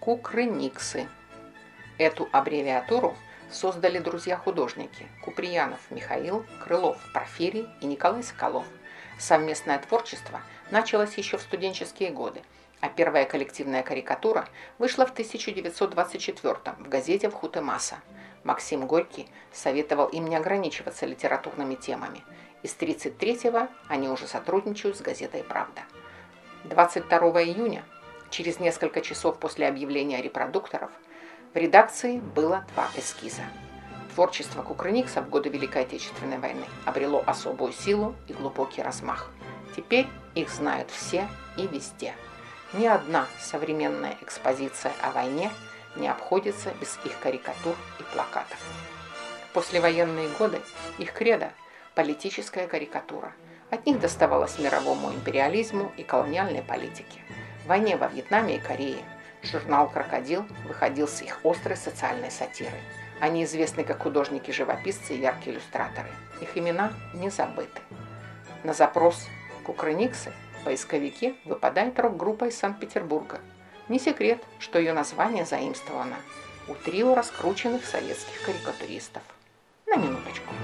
Кукрыниксы. Эту аббревиатуру создали друзья-художники Куприянов Михаил, Крылов Порфирий и Николай Соколов. Совместное творчество началось еще в студенческие годы, а первая коллективная карикатура вышла в 1924 в газете «Вхутемаса». Максим Горький советовал им не ограничиваться литературными темами. И с 1933-го они уже сотрудничают с газетой «Правда». 22 июня, через несколько часов после объявления репродукторов, в редакции было два эскиза. Творчество Кукрыникса в годы Великой Отечественной войны обрело особую силу и глубокий размах. Теперь их знают все и везде. Ни одна современная экспозиция о войне не обходится без их карикатур и плакатов. В послевоенные годы их кредо – политическая карикатура. От них доставалось мировому империализму и колониальной политике. Войне во Вьетнаме и Корее журнал «Крокодил» выходил с их острой социальной сатирой. Они известны как художники-живописцы и яркие иллюстраторы. Их имена не забыты. На запрос «Кукрыниксы» поисковики выпадает рок-группа из Санкт-Петербурга. Не секрет, что ее название заимствовано у трио раскрученных советских карикатуристов. На минуточку.